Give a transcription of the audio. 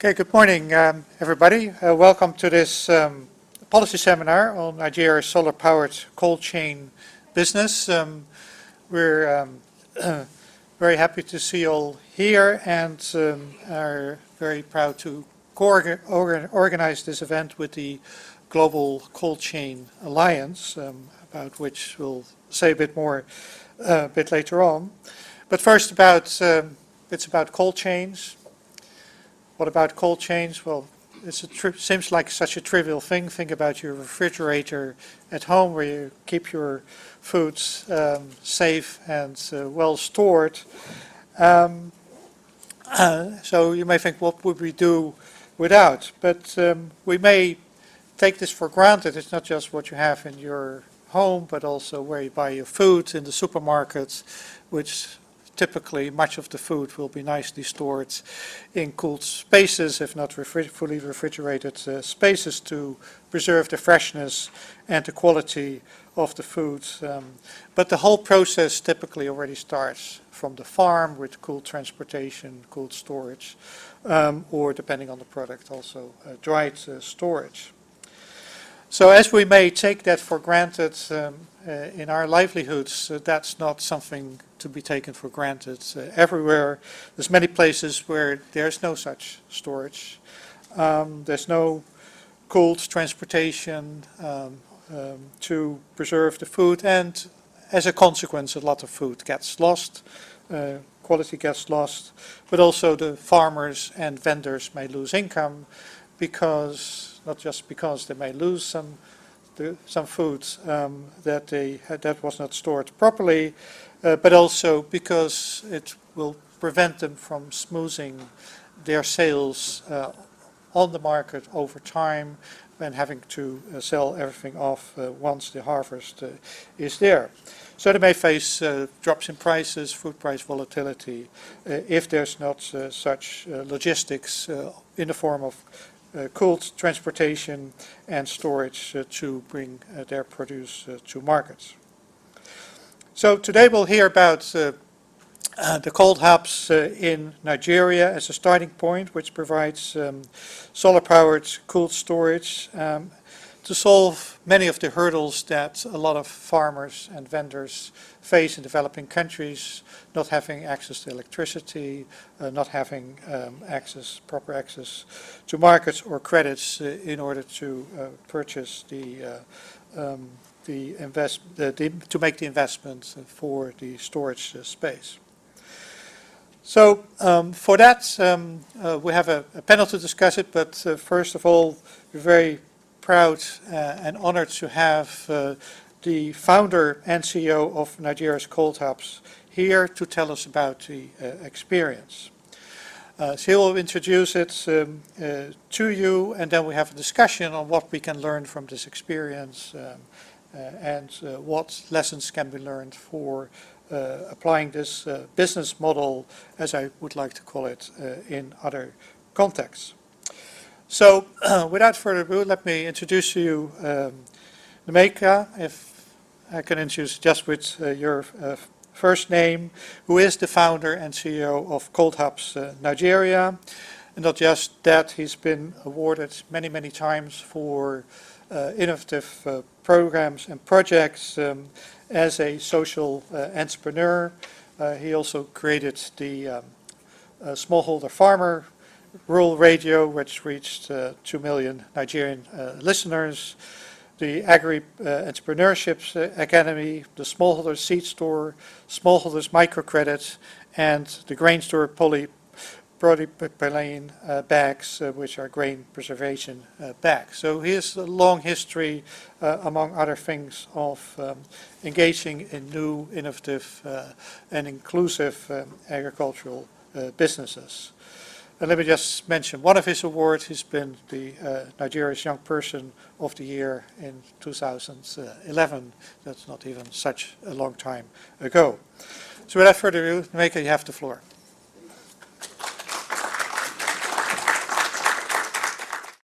Okay, good morning, um, everybody. Uh, welcome to this um, policy seminar on Nigeria's solar-powered cold chain business. Um, we're um, very happy to see you all here and um, are very proud to co organize this event with the Global Cold Chain Alliance, um, about which we'll say a bit more uh, a bit later on. But first about, it's about cold chains, what about cold chains? Well, it seems like such a trivial thing. Think about your refrigerator at home where you keep your foods um, safe and uh, well stored. Um, uh, so you may think, what would we do without? But um, we may take this for granted. It's not just what you have in your home, but also where you buy your food in the supermarkets, which typically much of the food will be nicely stored in cooled spaces, if not refri fully refrigerated uh, spaces to preserve the freshness and the quality of the food. Um, but the whole process typically already starts from the farm with cooled transportation, cooled storage, um, or depending on the product also uh, dried uh, storage. So as we may take that for granted um, in our livelihoods, uh, that's not something to be taken for granted. Uh, everywhere, there's many places where there's no such storage. Um, there's no cold transportation um, um, to preserve the food, and as a consequence, a lot of food gets lost, uh, quality gets lost, but also the farmers and vendors may lose income because, not just because they may lose some the, some foods um, that they had, that was not stored properly, uh, but also because it will prevent them from smoothing their sales uh, on the market over time and having to uh, sell everything off uh, once the harvest uh, is there. So they may face uh, drops in prices, food price volatility, if there's not such logistics in the form of cooled transportation and storage to bring their produce to markets. So today we'll hear about uh, uh, the cold hubs uh, in Nigeria as a starting point, which provides um, solar-powered cooled storage um, to solve many of the hurdles that a lot of farmers and vendors face in developing countries, not having access to electricity, uh, not having um, access, proper access to markets or credits uh, in order to uh, purchase the um, the invest, the, the, to make the investment for the storage uh, space. So um, for that, um, uh, we have a, a, panel to discuss it, but uh, first of all, we're very proud uh, and honored to have uh, the founder and CEO of Nigeria's Cold Hubs here to tell us about the uh, experience. Uh, she will introduce it um, uh, to you and then we have a discussion on what we can learn from this experience um, uh, and what lessons can be learned for applying this business model, as I would like to call it, in other contexts. So without further ado, let me introduce you um, if I can introduce just with uh, your uh, first name, who is the founder and CEO of Cold Hubs uh, Nigeria. And not just that, he's been awarded many, many times for innovative programs and projects um, as a social uh, entrepreneur. Uh, he also created the um, uh, smallholder farmer rural radio, which reached 2 million Nigerian listeners the Agri uh, Entrepreneurship Academy, the Smallholders Seed Store, Smallholders Microcredit, and the Grain Store Poly polypropylene uh, bags, uh, which are grain preservation uh, bags. So here's a long history, uh, among other things, of um, engaging in new, innovative, uh, and inclusive um, agricultural uh, businesses. And let me just mention one of his awards. He's been the uh, Nigeria's Young Person of the Year in 2011. That's not even such a long time ago. So without further ado, Nnaemeka, you have the floor.